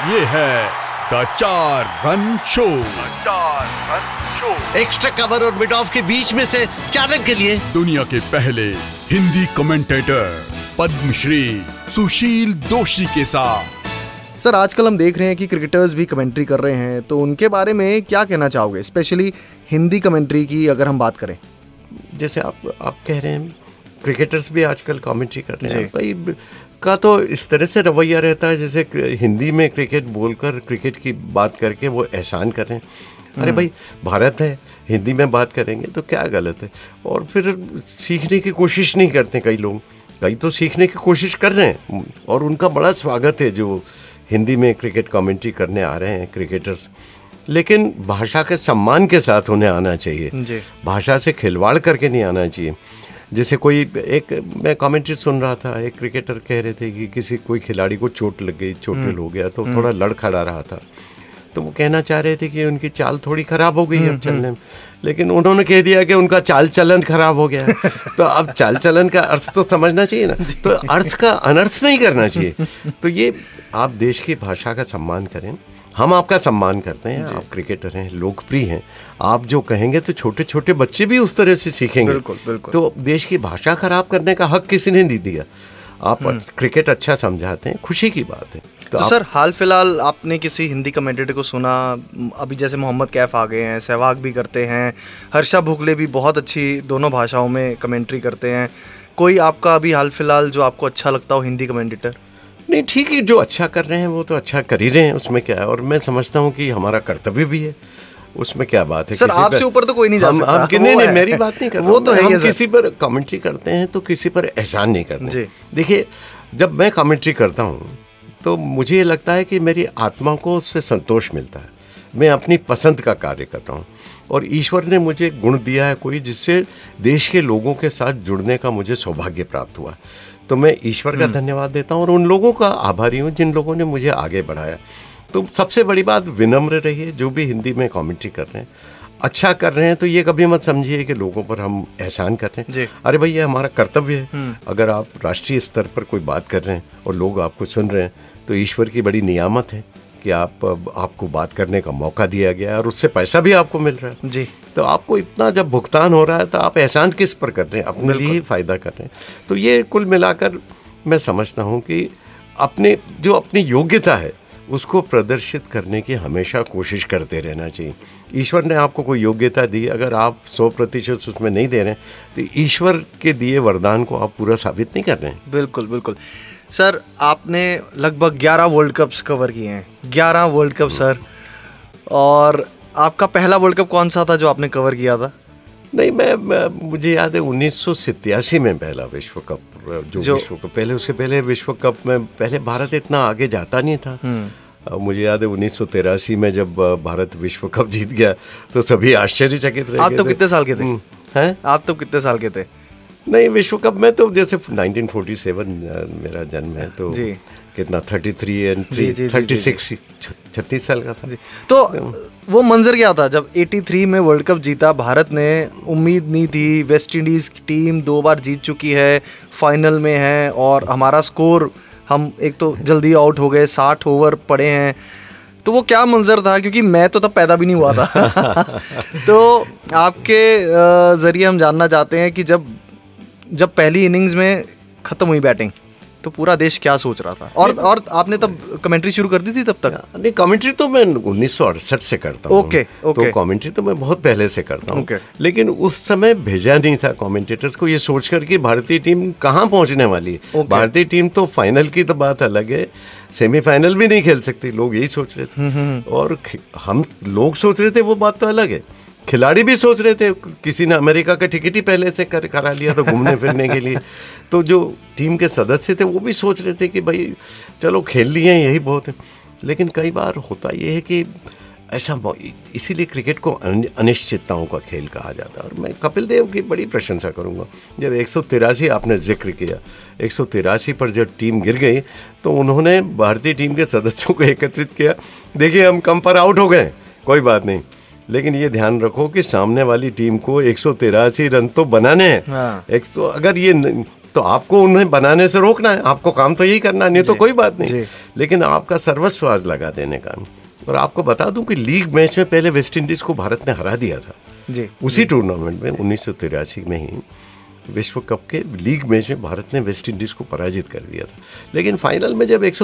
ये है द चार रन शो चार रन शो एक्स्ट्रा कवर और मिड ऑफ़ के बीच में से चालन के लिए। दुनिया के पहले हिंदी कमेंटेटर पद्मश्री सुशील दोषी के साथ। सर आजकल हम देख रहे हैं कि क्रिकेटर्स भी कमेंट्री कर रहे हैं तो उनके बारे में क्या कहना चाहोगे? स्पेशली हिंदी कमेंट्री की अगर हम बात करें। जैसे आप आप कह रहे हैं क्रिकेटर्स भी आजकल कमेंट्री कर रहे हैं। भाई का तो इस तरह से रवैया रहता है जैसे हिंदी में क्रिकेट बोलकर क्रिकेट की बात करके वो एहसान करें अरे भाई भारत है हिंदी में बात करेंगे तो क्या गलत है? और फिर सीखने की कोशिश नहीं करते कई लोग। कई तो सीखने की कोशिश कर रहे हैं और उनका बड़ा स्वागत है जो हिंदी में क्रिकेट कमेंट्री करने आ रहे हैं क्रिकेटर्स। लेकिन भाषा के सम्मान के साथ उन्हें आना चाहिए। भाषा से खिलवाड़ करके नहीं आना चाहिए। जैसे कोई एक मैं कमेंट्री सुन रहा था एक क्रिकेटर कह रहे थे कि किसी कोई खिलाड़ी को चोट लग गई चोटिल हो गया तो थोड़ा लड़खड़ा रहा था। तो वो कहना चाह रहे थे कि उनकी चाल थोड़ी खराब हो गई अब चलने में। लेकिन उन्होंने कह दिया कि उनका चाल चलन खराब हो गया है। तो अब चाल चलन का अर्थ तो समझना चाहिए ना। तो अर्थ का अनर्थ नहीं करना चाहिए। तो ये आप देश की भाषा का सम्मान करें। हम आपका सम्मान करते हैं। आप क्रिकेटर हैं लोकप्रिय हैं। आप जो कहेंगे तो छोटे छोटे बच्चे भी उस तरह से सीखेंगे। बिल्कुल, बिल्कुल। तो देश की भाषा खराब करने का हक किसी ने नहीं दिया। आप क्रिकेट अच्छा समझाते हैं खुशी की बात है। तो आप- सर हाल फ़िलहाल आपने किसी हिंदी कमेंटेटर को सुना अभी जैसे मोहम्मद कैफ आ गए हैं सहवाग भी करते हैं हर्षा भुगले भी बहुत अच्छी दोनों भाषाओं में कमेंट्री करते हैं। कोई आपका अभी हाल फ़िलहाल जो आपको अच्छा लगता हो हिंदी कमेंटेटर? नहीं ठीक है जो अच्छा कर रहे हैं वो तो अच्छा कर ही रहे हैं उसमें क्या है? और मैं समझता हूँ कि हमारा कर्तव्य भी है। उसमें क्या बात है? सर, आपसे ऊपर तो कोई नहीं जा हम- सकता, हम कि नहीं नहीं मेरी बात नहीं कर वो तो है हम। किसी पर कमेंट्री करते हैं तो किसी पर एहसान नहीं करते। देखिए जब मैं कमेंट्री करता हूँ तो मुझे ये लगता है कि मेरी आत्मा को उससे संतोष मिलता है। मैं अपनी पसंद का कार्य करता हूँ। और ईश्वर ने मुझे गुण दिया है कोई जिससे देश के लोगों के साथ जुड़ने का मुझे सौभाग्य प्राप्त हुआ। तो मैं ईश्वर का धन्यवाद देता हूँ और उन लोगों का आभारी हूँ जिन लोगों ने मुझे आगे बढ़ाया। तो सबसे बड़ी बात विनम्र रहिए जो भी हिंदी में कमेंट्री कर रहे हैं। अच्छा कर रहे हैं तो ये कभी मत समझिए कि लोगों पर हम एहसान कर रहे हैं। अरे भाई ये हमारा कर्तव्य है। अगर आप राष्ट्रीय स्तर पर कोई बात कर रहे हैं और लोग आपको सुन रहे हैं तो ईश्वर की बड़ी नियामत है कि आप आपको बात करने का मौका दिया गया है और उससे पैसा भी आपको मिल रहा है। जी। तो आपको इतना जब भुगतान हो रहा है तो आप एहसान किस पर कर रहे हैं? अपने लिए ही फ़ायदा कर रहे हैं। तो ये कुल मिलाकर मैं समझता हूँ कि अपने जो अपनी योग्यता है उसको प्रदर्शित करने की हमेशा कोशिश करते रहना चाहिए। ईश्वर ने आपको कोई योग्यता दी अगर आप सौ प्रतिशत उसमें नहीं दे रहे हैं तो ईश्वर के दिए वरदान को आप पूरा साबित नहीं कर रहे हैं। बिल्कुल बिल्कुल। सर आपने लगभग 11 वर्ल्ड कप्स कवर किए हैं। 11 वर्ल्ड कप सर और आपका पहला वर्ल्ड कप कौन सा था जो आपने कवर किया था? नहीं मैं, मैं मुझे याद है उन्नीस सौ सतासी में पहला विश्व कप जो, जो- विश्व कप पहले उसके पहले विश्व कप में पहले भारत इतना आगे जाता नहीं था। अ, मुझे याद है उन्नीस में जब भारत विश्व कप जीत गया तो सभी आश्चर्यचकित रहे आप तो कितने साल के थे? हम्म, हैं? आप तो कितने साल के थे? नहीं विश्व कप में तो जैसे 1947 मेरा जन्म है तो जी। कितना 33 एंड जी, जी, जी, जी, 36 छत्तीस साल का था। जी। तो वो मंजर क्या था जब 83 में वर्ल्ड कप जीता भारत ने उम्मीद नहीं थी वेस्ट इंडीज की टीम दो बार जीत चुकी है फाइनल में है और हमारा स्कोर हम एक तो जल्दी आउट हो गए 60 ओवर पड़े हैं। तो वो क्या मंजर था क्योंकि मैं तो तब पैदा भी नहीं हुआ था। तो आपके ज़रिए हम जानना चाहते हैं कि जब जब पहली इनिंग्स में ख़त्म हुई बैटिंग तो पूरा देश क्या सोच रहा था? और और आपने तब कमेंट्री शुरू कर दी थी तब तक? नहीं कमेंट्री तो मैं उन्नीस सौ अड़सठ से करता हूँ। Okay, okay. तो कमेंट्री तो मैं बहुत पहले से करता हूँ। लेकिन उस समय भेजा नहीं था कमेंटेटर्स को। ये सोचकर कि भारतीय टीम कहाँ पहुँचने वाली है। भारतीय टीम तो फाइनल की तो बात अलग है। सेमीफाइनल भी नहीं खेल सकती लोग यही सोच रहे थे। और हम लोग सोच रहे थे वो बात तो अलग है। खिलाड़ी भी सोच रहे थे, किसी ने अमेरिका का टिकट ही पहले से कर, करा लिया था घूमने फिरने के लिए। तो जो टीम के सदस्य थे, वो भी सोच रहे थे कि भाई, चलो खेल लिए, यही बहुत है। लेकिन कई बार होता ये है कि ऐसा इसीलिए क्रिकेट को अनिश्चितताओं का खेल कहा जाता है। और मैं कपिल देव की बड़ी प्रशंसा करूँगा। जब एक सौ तिरासी आपने ज़िक्र किया, एक सौ तिरासी पर जब टीम गिर गई तो उन्होंने भारतीय टीम के सदस्यों को एकत्रित किया। देखिए, हम कम पर आउट हो गए कोई बात नहीं। लेकिन ये ध्यान रखो कि सामने वाली टीम को एक रन तो बनाने हैं। हाँ। एक सौ अगर ये न- तो आपको उन्हें बनाने से रोकना है। आपको काम तो यही करना है नहीं तो कोई बात नहीं। लेकिन आपका सर्वस्व आज लगा देने का। और आपको बता दूँ कि लीग मैच में पहले वेस्ट इंडीज को भारत ने हरा दिया था। जी। उसी टूर्नामेंट में उन्नीस सौ तिरासी में ही विश्व कप के लीग मैच में भारत ने वेस्ट इंडीज को पराजित कर दिया था। लेकिन फाइनल में जब एक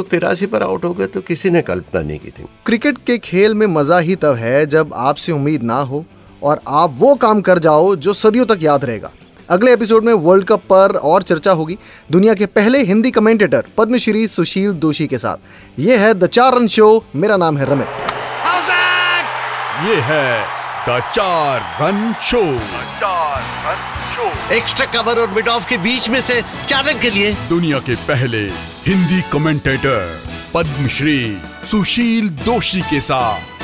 पर आउट हो गए तो किसी ने कल्पना नहीं की थी। क्रिकेट के खेल में मज़ा ही तब है जब आपसे उम्मीद ना हो और आप वो काम कर जाओ जो सदियों तक याद रहेगा। अगले एपिसोड में वर्ल्ड कप पर और चर्चा होगी। दुनिया के पहले हिंदी कमेंटेटर पद्मश्री सुशील दोषी के साथ। ये है द चार रन शो। मेरा नाम है रमित। ये है द चार रन शो। द चार रन शो एक्स्ट्रा कवर और मिड ऑफ़ के बीच में से चालक के लिए। दुनिया के पहले हिंदी कमेंटेटर पद्मश्री सुशील दोषी के साथ।